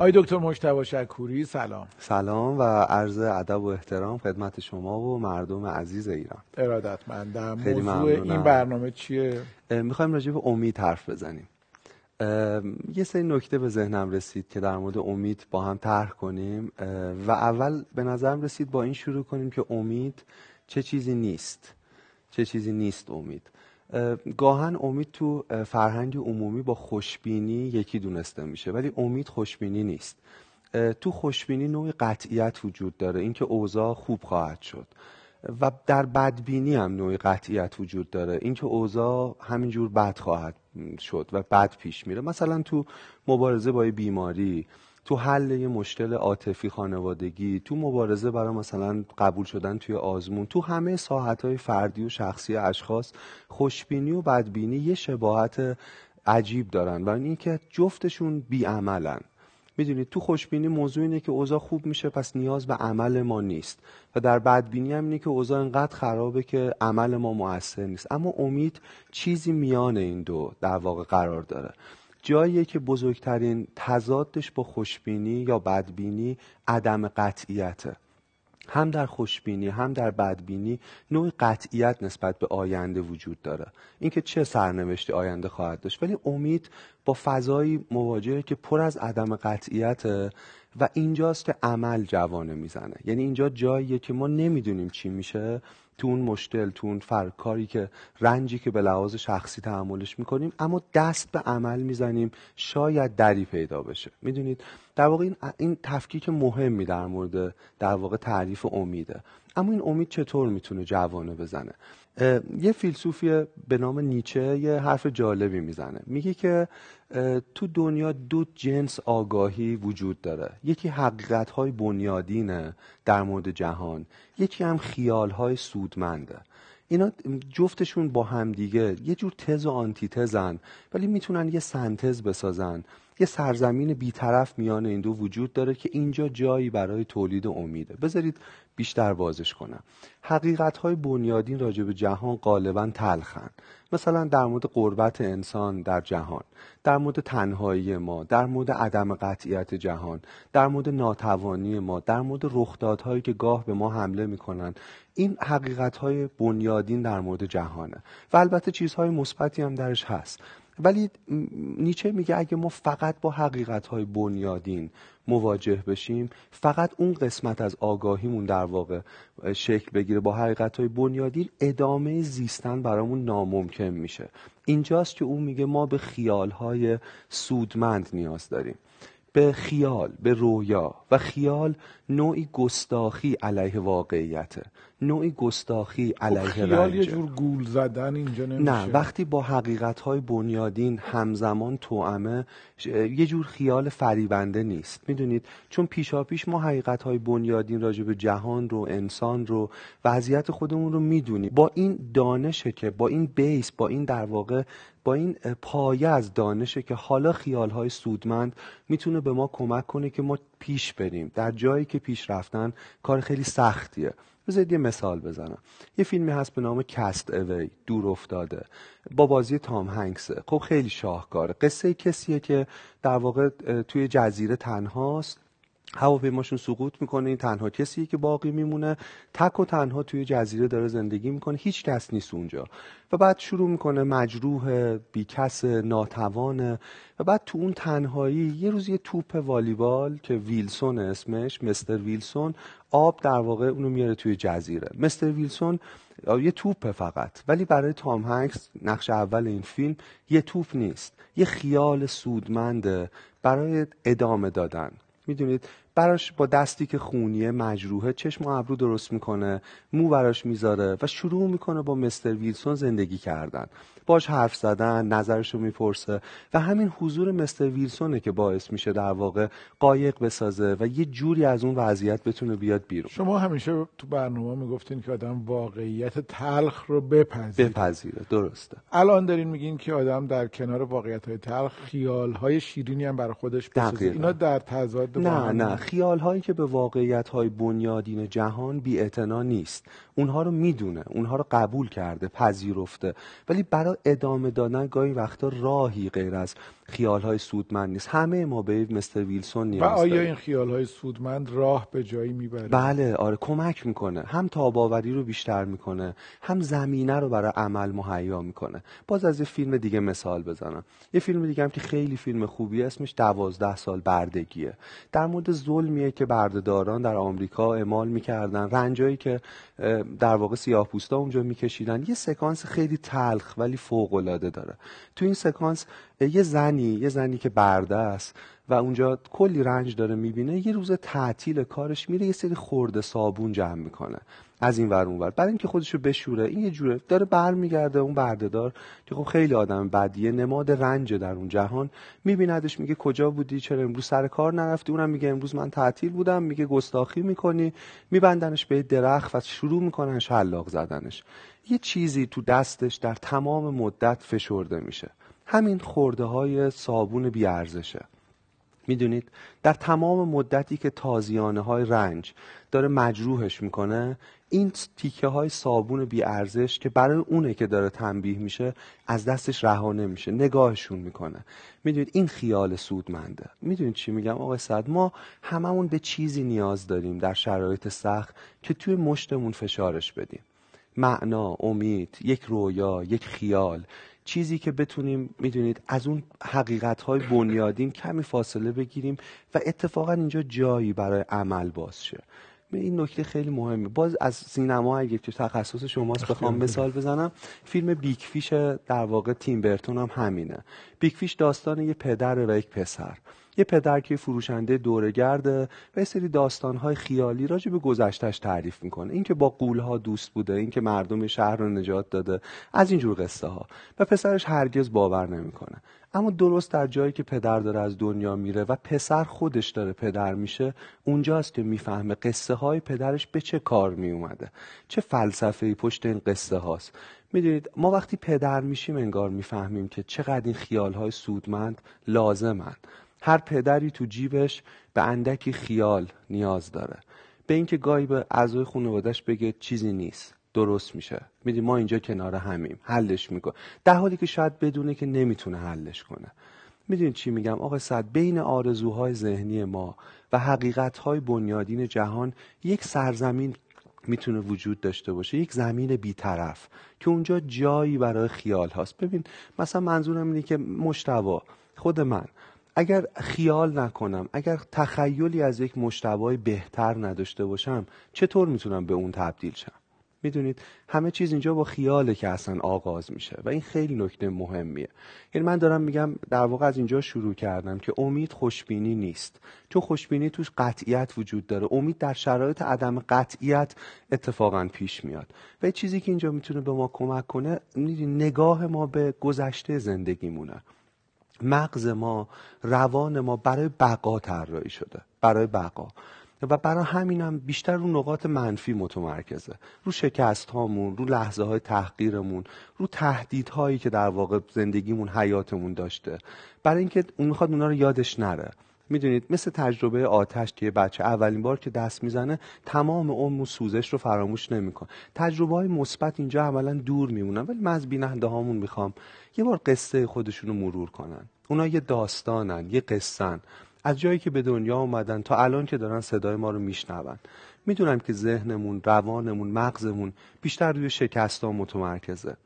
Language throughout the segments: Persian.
آقای دکتر مجتبی شکوری سلام. سلام و عرض ادب و احترام خدمت شما و مردم عزیز ایران. ارادتمندم. خیلی موضوع این برنامه چیه؟ می‌خوایم راجع به امید حرف بزنیم. یه سری نکته به ذهنم رسید که در مورد امید با هم طرح کنیم. و اول به نظرم رسید با این شروع کنیم که امید چه چیزی نیست. چه چیزی نیست امید. گاهن امید تو فرهنگ عمومی با خوشبینی یکی دونسته میشه ولی امید خوشبینی نیست. تو خوشبینی نوع قطعیت وجود داره اینکه اوضاع خوب خواهد شد. و در بدبینی هم نوعی قطعیت وجود داره اینکه اوضاع همینجور بد خواهد شد و بد پیش میره. مثلا تو مبارزه با بیماری تو حل یه مشکل عاطفی خانوادگی تو مبارزه برای مثلا قبول شدن توی آزمون تو همه ساحت های فردی و شخصی اشخاص خوشبینی و بدبینی یه شباهت عجیب دارن. و اینکه جفتشون بیعملن. می‌دونید تو خوشبینی موضوع اینه که اوضاع خوب میشه پس نیاز به عمل ما نیست. و در بدبینی هم اینه که اوضاع انقدر خرابه که عمل ما موثر نیست. اما امید چیزی میان این دو در واقع قرار داره. جاییه که بزرگترین تضادش با خوشبینی یا بدبینی عدم قطعیته. هم در خوشبینی هم در بدبینی نوع قطعیت نسبت به آینده وجود داره. اینکه چه سرنوشتی آینده خواهد داشت. ولی امید با فضایی مواجهه که پر از عدم قطعیت و اینجاست که عمل جوانه می‌زنه. یعنی اینجا جاییه که ما نمی‌دونیم چی میشه. تو اون مشکل تو اون فرکاری که رنجی که به لحاظ شخصی تحملش می‌کنیم اما دست به عمل می‌زنیم. شاید دری پیدا بشه. می‌دونید؟ در واقع این, این تفکیک مهمی در مورد در واقع تعریف امیده. اما این امید چطور می‌تونه جوانه بزنه؟ یه فیلسوفی به نام نیچه یه حرف جالبی می‌زنه. میگه که تو دنیا دو جنس آگاهی وجود داره. یکی حقیقت های بنیادینه در مورد جهان یکی هم خیال های سودمنده. اینا جفتشون با همدیگه یه جور تز و آنتی تزن ولی می‌تونن یه سنتز بسازن. یه سرزمین بیطرف میان این دو وجود داره که اینجا جایی برای تولید امیده. بذارید بیشتر بازش کنم. حقیقت های بنیادین راجع به جهان غالبا تلخن. مثلا در مورد قربت انسان در جهان در مورد تنهایی ما در مورد عدم قطعیت جهان در مورد ناتوانی ما در مورد رخدادهایی که گاه به ما حمله می‌کنن. این حقیقت های بنیادین در مورد جهانه. و البته چیزهای مثبتی هم درش هست. ولی نیچه میگه اگه ما فقط با حقیقت های بنیادین مواجه بشیم فقط اون قسمت از آگاهیمون در واقع شکل بگیره با حقیقت های بنیادین ادامه زیستن برامون ناممکن میشه. اینجاست که اون میگه ما به خیال های سودمند نیاز داریم. به خیال به رویا. و خیال نوعی گستاخی علیه واقعیته. نوعی گستاخی خب علیه خیال یه جور گول زدن اینجا نمیشه. نه وقتی با حقیقت های بنیادین همزمان توامه یه جور خیال فریبنده نیست. می‌دونید؟ چون پیشا پیش ما حقیقت های بنیادین راجع به جهان رو انسان رو وضعیت خودمون رو می‌دونیم. با این دانشه که با این بیس با این در واقع با این پایه از دانشه که حالا خیال های سودمند می‌تونه به ما کمک کنه که ما پیش بریم. در جایی که پیش رفتن کار خیلی سختیه. بذارید یه مثال بزنم. یه فیلمی هست به نام کست اوی دور افتاده. با بازی تام هنگسه خب خیلی شاهکاره. قصه کسیه که در واقع توی جزیره تنهاست. هواپیماشون سقوط می‌کنه این تنها کسیه که باقی میمونه تک و تنها توی جزیره داره زندگی می‌کنه هیچ کس نیست اونجا. و بعد شروع می‌کنه مجروح بیکس ناتوانه و بعد تو اون تنهایی یه روز یه توپ والیبال که ویلسون اسمش مستر ویلسون آب در واقع اونو میاره توی جزیره. مستر ویلسون یه توپ فقط ولی برای تام هنگس نقش اول این فیلم یه توپ نیست. یه خیال سودمنده برای ادامه دادن. می‌دونید براش با دستی که خونیه مجروحه چشم و ابرو درست می‌کنه مو براش می‌ذاره و شروع می‌کنه با مستر ویلسون زندگی کردن. باش حرف زدن نظرشو می‌پرسه و همین حضور مستر ویلسونه که باعث میشه در واقع قایق بسازه و یه جوری از اون وضعیت بتونه بیاد بیرون. شما همیشه تو برنامه می‌گفتین که آدم واقعیت تلخ رو بپذیره. بپذیره درسته. الان دارین میگین که آدم در کنار واقعیت های تلخ خیال های شیرینی هم برای خودش بسازه. اینا در تضاد نه نه خیال هایی که به واقعیت های بنیادین جهان بی نیست. اونها رو می‌دونه اونها رو قبول کرده پذیرفته. ولی برای ادامه دادن گاهی وقتا راهی غیر از خیال های سودمند نیست. همه ما به مستر ویلسون نیاز و آیا این خیال های سودمند راه به جایی می‌بره؟ بله آره کمک می‌کنه. هم تاباوری رو بیشتر می‌کنه هم زمینه رو برای عمل مهیا می‌کنه. باز از یه فیلم دیگه مثال بزنم. یه فیلم دیگه هم که خیلی فیلم خوبی اسمش دوازده سال بردگیه. در مورد ظلمیه که بردهداران در آمریکا اعمال می‌کردن رنجایی که در واقع سیاه پوستا اونجا میکشیدن. یه سکانس خیلی تلخ ولی فوق العاده داره. تو این سکانس یه زنی یه زنی که برده است و اونجا کلی رنج داره می‌بینه یه روز تعطیل کارش میره یه سری خورده صابون جمع می‌کنه. از این ور اونور برای اینکه خودشو بشوره این یه جوره داره برمیگرده اون بردهدار که خب خیلی آدم بدیه نماد رنج در اون جهان. میبیندش میگه کجا بودی؟ چرا امروز سر کار نرفتی؟ اونم میگه امروز من تعطیل بودم. میگه گستاخی می‌کنی. میبندنش به درخت و شروع می‌کنن شلاق زدنش. یه چیزی تو دستش در تمام مدت فشرده میشه. همین خورده های صابون بیارزشه. می‌دونید در تمام مدتی که تازیانه های رنج داره مجروحش می‌کنه این تیکه های صابون بی ارزش که برای اونه که داره تنبیه میشه از دستش رها نمیشه نگاهشون می‌کنه. می‌دونید این خیال سودمنده. می‌دونید چی میگم آقای صد ما هممون به چیزی نیاز داریم در شرایط سخت که توی مشتمون فشارش بدیم. معنا امید یک رویا یک خیال. چیزی که بتونیم می‌دونید از اون حقیقت های بنیادین کمی فاصله بگیریم و اتفاقا اینجا جایی برای عمل باز شه. این نکته خیلی مهمه. باز از سینما اگه تو تخصص شماست بخوام مثال بزنم. فیلم بیکفیش در واقع تیم برتون هم همینه. بیکفیش داستان یه پدر و یک پسر. یه پدر که فروشنده دورگرده و یه سری داستانهای خیالی راجع به گذشتش تعریف می‌کنه. اینکه با قولها دوست بوده اینکه مردم شهر رو نجات داده از اینجور قصه ها و پسرش هرگز باور نمی‌کنه. اما درست در جایی که پدر داره از دنیا میره و پسر خودش داره پدر میشه اونجاست که می‌فهمه قصه های پدرش به چه کار میومده چه فلسفه پشت این قصه هاست می‌دونید ما وقتی پدر میشیم انگار می‌فهمیم که چقدر این خیال های سودمند لازمند هر پدری تو جیبش به اندکی خیال نیاز داره. به اینکه گاهی به اعضای خانوادش بگه چیزی نیست درست میشه. میدی ما اینجا کنار همیم. حلش میکن در حالی که شاید بدونه که نمی‌تونه حلش کنه. می‌دونید چی میگم؟ آقا صد بین آرزوهای ذهنی ما و حقیقتهای بنیادین جهان یک سرزمین می‌تونه وجود داشته باشه. یک زمین بیطرف که اونجا جایی برای خیال هاست. ببین مثلا منظورم اینه که مشتوا خود من اگر خیال نکنم اگر تخیلی از یک مشتوای بهتر نداشته باشم چطور می‌تونم به اون تبدیل شم؟ می‌دونید همه چیز اینجا با خیاله که اصلا آغاز میشه و این خیلی نکته مهمیه. یعنی من دارم میگم در واقع از اینجا شروع کردم که امید خوشبینی نیست. چون خوشبینی توش قطعیت وجود داره. امید در شرایط عدم قطعیت اتفاقا پیش میاد. و چیزی که اینجا می‌تونه به ما کمک کنه نگاه ما به گذشته زندگیمونه. مغز ما روان ما برای بقا طراحی شده برای بقا. و برای همینم بیشتر رو نقاط منفی متمرکزه. رو شکست هامون رو لحظه های تحقیرمون رو تهدیدهایی که در واقع زندگیمون حیاتمون داشته. برای اینکه اون می‌خواد اونا رو یادش نره. می‌دونید مثل تجربه آتش که بچه اولین بار که دست می‌زنه تمام عمر سوزش رو فراموش نمیکن تجربه های مثبت اینجا عملا دور میمونن ولی من از بیننده هامون می‌خوام یه بار قصه خودشون رو مرور کنن. اونا یه داستانن یه قصن از جایی که به دنیا اومدن تا الان که دارن صدای ما رو میشنون. می‌دونم که ذهنمون روانمون مغزمون بیشتر روی شکست ها متمرکزه.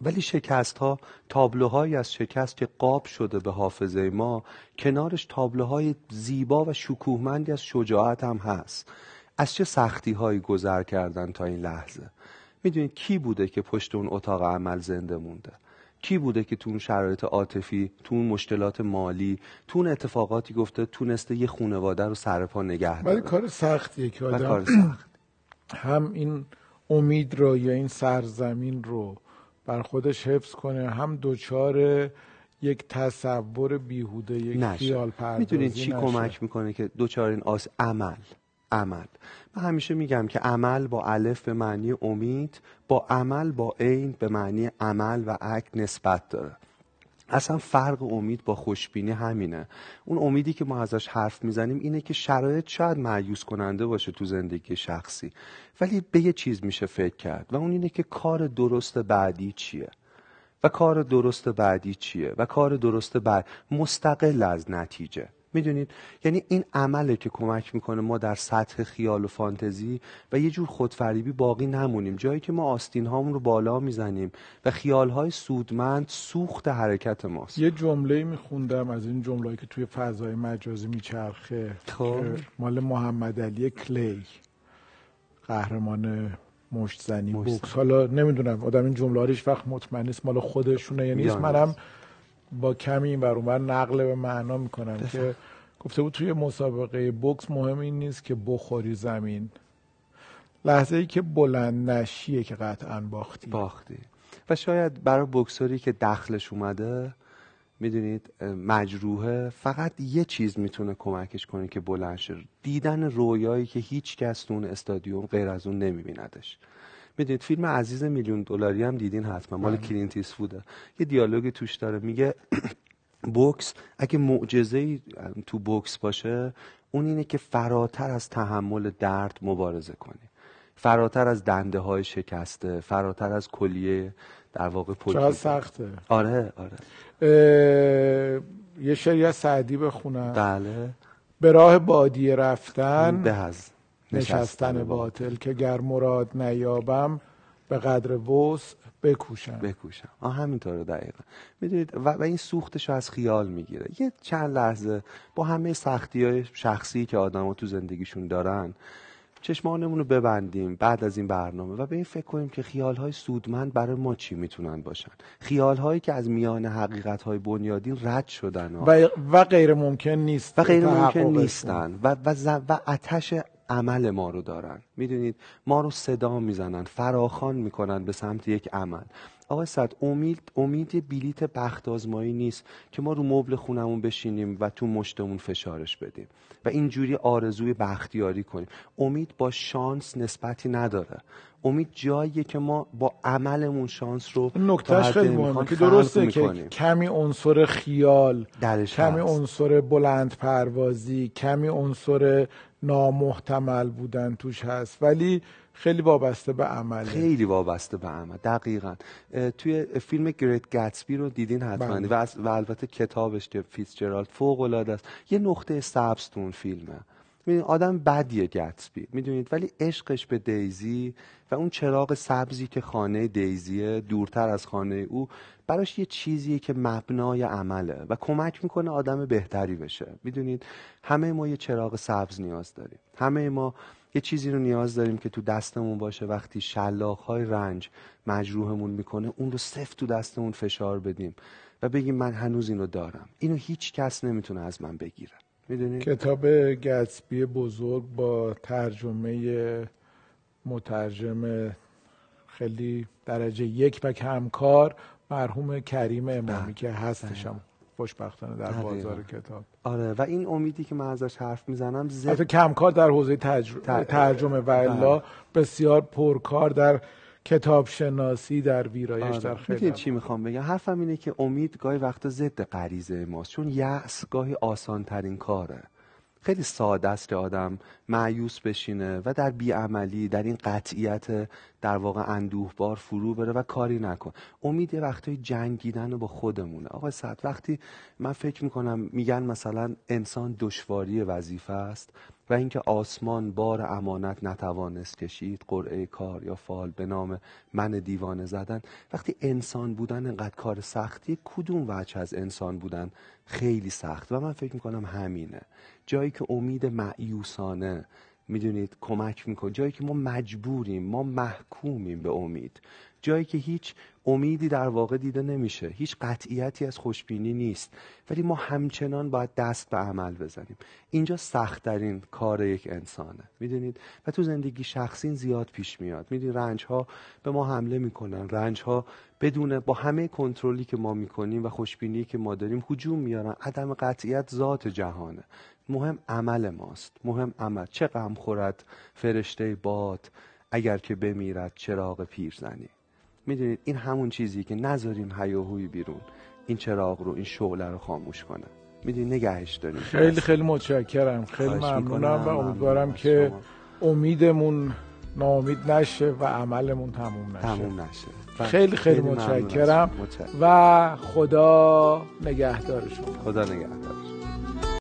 ولی شکست ها تابلوهایی از شکست که قاب شده به حافظه ما کنارش تابلوهای زیبا و شکوهمندی از شجاعت هم هست. از چه سختی هایی گذر کردن تا این لحظه؟ می‌دونید کی بوده که پشت اون اتاق عمل زنده مونده؟ کی بوده که تو اون شرایط عاطفی تو اون مشکلات مالی تو اون اتفاقاتی گفته تونسته یه خونواده رو سر پا نگه داره؟ ولی کار سختیه که آدم. سخت. هم این امید رو یا این سرزمین رو بر خودش حفظ کنه هم دوچار یک تصور بیهوده یک نشه. خیال پردازی می‌دونید چی کمک می‌کنه که دوچار این آس عمل عمل. من همیشه میگم که عمل با الف به معنی امید با عمل با عین به معنی عمل و عک نسبت داره. اصلا فرق امید با خوشبینی همینه. اون امیدی که ما ازش حرف می‌زنیم اینه که شرایط شاید معیوس کننده باشه تو زندگی شخصی ولی به یه چیز میشه فکر کرد و اون اینه که کار درست بعدی چیه؟ و کار درست بعدی چیه؟ و کار درست بعد مستقل از نتیجه. می‌دونید؟ یعنی این عمله که کمک می‌کنه ما در سطح خیال و فانتزی و یه جور خودفریبی باقی نمونیم. جایی که ما آستین هامون رو بالا می‌زنیم و خیال های سودمند سوخت حرکت ماست. یه جمله میخوندم از این جمله که توی فضای مجازی میچرخه. خب. مال محمد علی کلی. قهرمان مشت زنی بوکس. حالا نمی‌دونم آدم این جمله هایش وقت مطمئن نیست مال خودشونه یعنی منم با کمی این بر نقل به معنا می‌کنم که گفته بود توی مسابقه بوکس مهم این نیست که بخوری زمین. لحظه ای که بلند نشیه که قطعا باختی. باختی. و شاید برای بکسوری که دخلش اومده می‌دونید مجروحه. فقط یه چیز می‌تونه کمکش کنه که بلند شه. دیدن رویایی که هیچ کس تو اون استادیوم غیر از اون نمیبیندش. می‌دونید فیلم عزیز میلیون دلاری هم دیدین حتما مال بله. کلینت بوده یه دیالوگی توش داره میگه بوکس اگه معجزه تو بوکس باشه اون اینه که فراتر از تحمل درد مبارزه کنی. فراتر از دنده های شکسته فراتر از کلیه در واقع پولی سخته. آره آره. یه شعری سعدی بخونم. بله. به راه بادیه رفتن. به از نشستن باطل که گر مراد نیابم به قدر وس بکوشم. بکوشم. آه همینطوره دقیقا. می‌دونید و, و این سوختش رو از خیال می‌گیره. یه چند لحظه با همه سختی های شخصی که آدم تو زندگیشون دارن چشمانمون رو ببندیم بعد از این برنامه و به این فکر کنیم که خیال های سودمند برای ما چی می‌تونن باشن؟ خیال هایی که از میان حقیقت های بنیادین رد شدن و, و غیر ممکن نیست و غیر ممکن نیستن. و, و, و آتش عمل ما رو دارن. می‌دونید؟ ما رو صدا می‌زنن فراخان می‌کنن به سمت یک عمل. آقای صد امید امید بلیت بخت آزمایی نیست که ما رو مبل خونمون بشینیم و تو مشتمون فشارش بدیم و اینجوری آرزوی بختیاری کنیم. امید با شانس نسبتی نداره. امید جاییه که ما با عملمون شانس رو نکتهش خیلی مهمه که درسته که کمی عنصر خیال کمی عنصر بلند پروازی کمی عنصر نامحتمل بودن توش هست. ولی خیلی وابسته به عمل خیلی وابسته به عمل. دقیقا. توی فیلم گریت گتسبی رو دیدین حتما. بله. و, و البته کتابش که فیتزجرالد فوق العاده است. یه نقطه سبز تو اون فیلمه. می‌دونید آدم بدیه گتسبی می‌دونید؟ ولی عشقش به دیزی و اون چراغ سبزی که خانه دیزیه دورتر از خانه او براش یه چیزیه که مبنای عمله و کمک می‌کنه آدم بهتری بشه. می‌دونید؟ همه ما یه چراغ سبز نیاز داریم. همه ما یه چیزی رو نیاز داریم که تو دستمون باشه. وقتی شلاخ های رنج مجروحمون می‌کنه اون رو صفت تو دستمون فشار بدیم و بگیم من هنوز اینو دارم. اینو هیچ کس نمی‌تونه از من بگیره. می‌دونید کتاب گتسبی بزرگ با ترجمه مترجم خیلی درجه یک و کمکار مرحوم کریم امامی بله. که هستشم خوشبختانه در بازار کتاب. آره و این امیدی که من ازش حرف می‌زنم زد کمکار در حوزه ترجمه و الا بله. بسیار پرکار در کتاب شناسی در ویرایش آره. در خیلی چی می‌خوام بگم؟ حرفم اینه که امید گاهی وقتا ضد غریزه ماست چون یأس گاهی آسان ترین کاره. خیلی ساده است که آدم معیوس بشینه و در بیعملی در این قطعیت در واقع اندوهبار فرو بره و کاری نکن. امید یه وقتای جنگیدن با خودمونه. آقا ساعت وقتی من فکر می‌کنم میگن مثلا انسان دشواری وظیفه است و اینکه آسمان بار امانت نتوانست کشید قرعه کار یا فال به نام من دیوانه زدن. وقتی انسان بودن انقدر کار سختی کدوم وجه از انسان بودن خیلی سخت؟ و من فکر می‌کنم همینه. جایی که امید معیوسانه می‌دونید کمک می‌کنه. جایی که ما مجبوریم ما محکومیم به امید. جایی که هیچ امیدی در واقع دیده نمیشه. هیچ قطعیتی از خوشبینی نیست. ولی ما همچنان باید دست به عمل بزنیم. اینجا سختترین کار یک انسانه. می‌دونید؟ و تو زندگی شخصی زیاد پیش میاد. می‌دونید؟ رنج ها به ما حمله می‌کنن. رنج ها بدون با همه کنترلی که ما می‌کنیم و خوشبینی که ما داریم هجوم میارن. عدم قطعیت ذات جهانه. مهم عمل ماست. مهم عمل. چه غم خورد فرشته باد اگر که بمیرد چراغ پیرزنی. می‌دونید این همون چیزی که نذاریم هیاهوی بیرون. این چراغ رو این شعله رو خاموش کنه. می‌دونید نگهش داریم. خیلی خیلی متشکرم. خیلی ممنونم و امیدوارم که امیدمون ناامید نشه و عملمون تموم نشه. تموم نشه. خیلی خیلی متشکرم. و خدا نگهدار شما. خدا نگهدارش